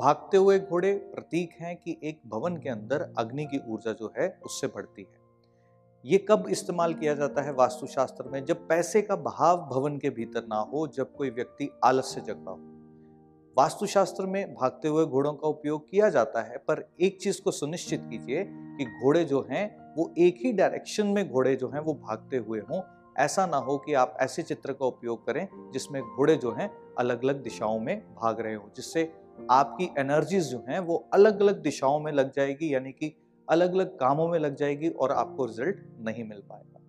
भागते हुए घोड़े प्रतीक हैं कि एक भवन के अंदर अग्नि की ऊर्जा जो है उससे बढ़ती है। ये कब इस्तेमाल किया जाता है वास्तुशास्त्र में? जब पैसे का भाव भवन के भीतर ना हो, जब कोई व्यक्ति आलस से जगा हो। वास्तुशास्त्र में भागते हुए घोड़ों का उपयोग किया जाता है, पर एक चीज़ को सुनिश्चित कीजिए कि घोड़े जो हैं, वो एक ही डायरेक्शन में घोड़े जो हैं, वो भागते हुए हों। ऐसा ना हो कि आप ऐसे चित्र का उपयोग करें जिसमें घोड़े जो हैं अलग अलग दिशाओं में भाग रहे हो, जिससे आपकी एनर्जीज जो हैं वो अलग अलग दिशाओं में लग जाएगी, यानी कि अलग अलग कामों में लग जाएगी और आपको रिज़ल्ट नहीं मिल पाएगा।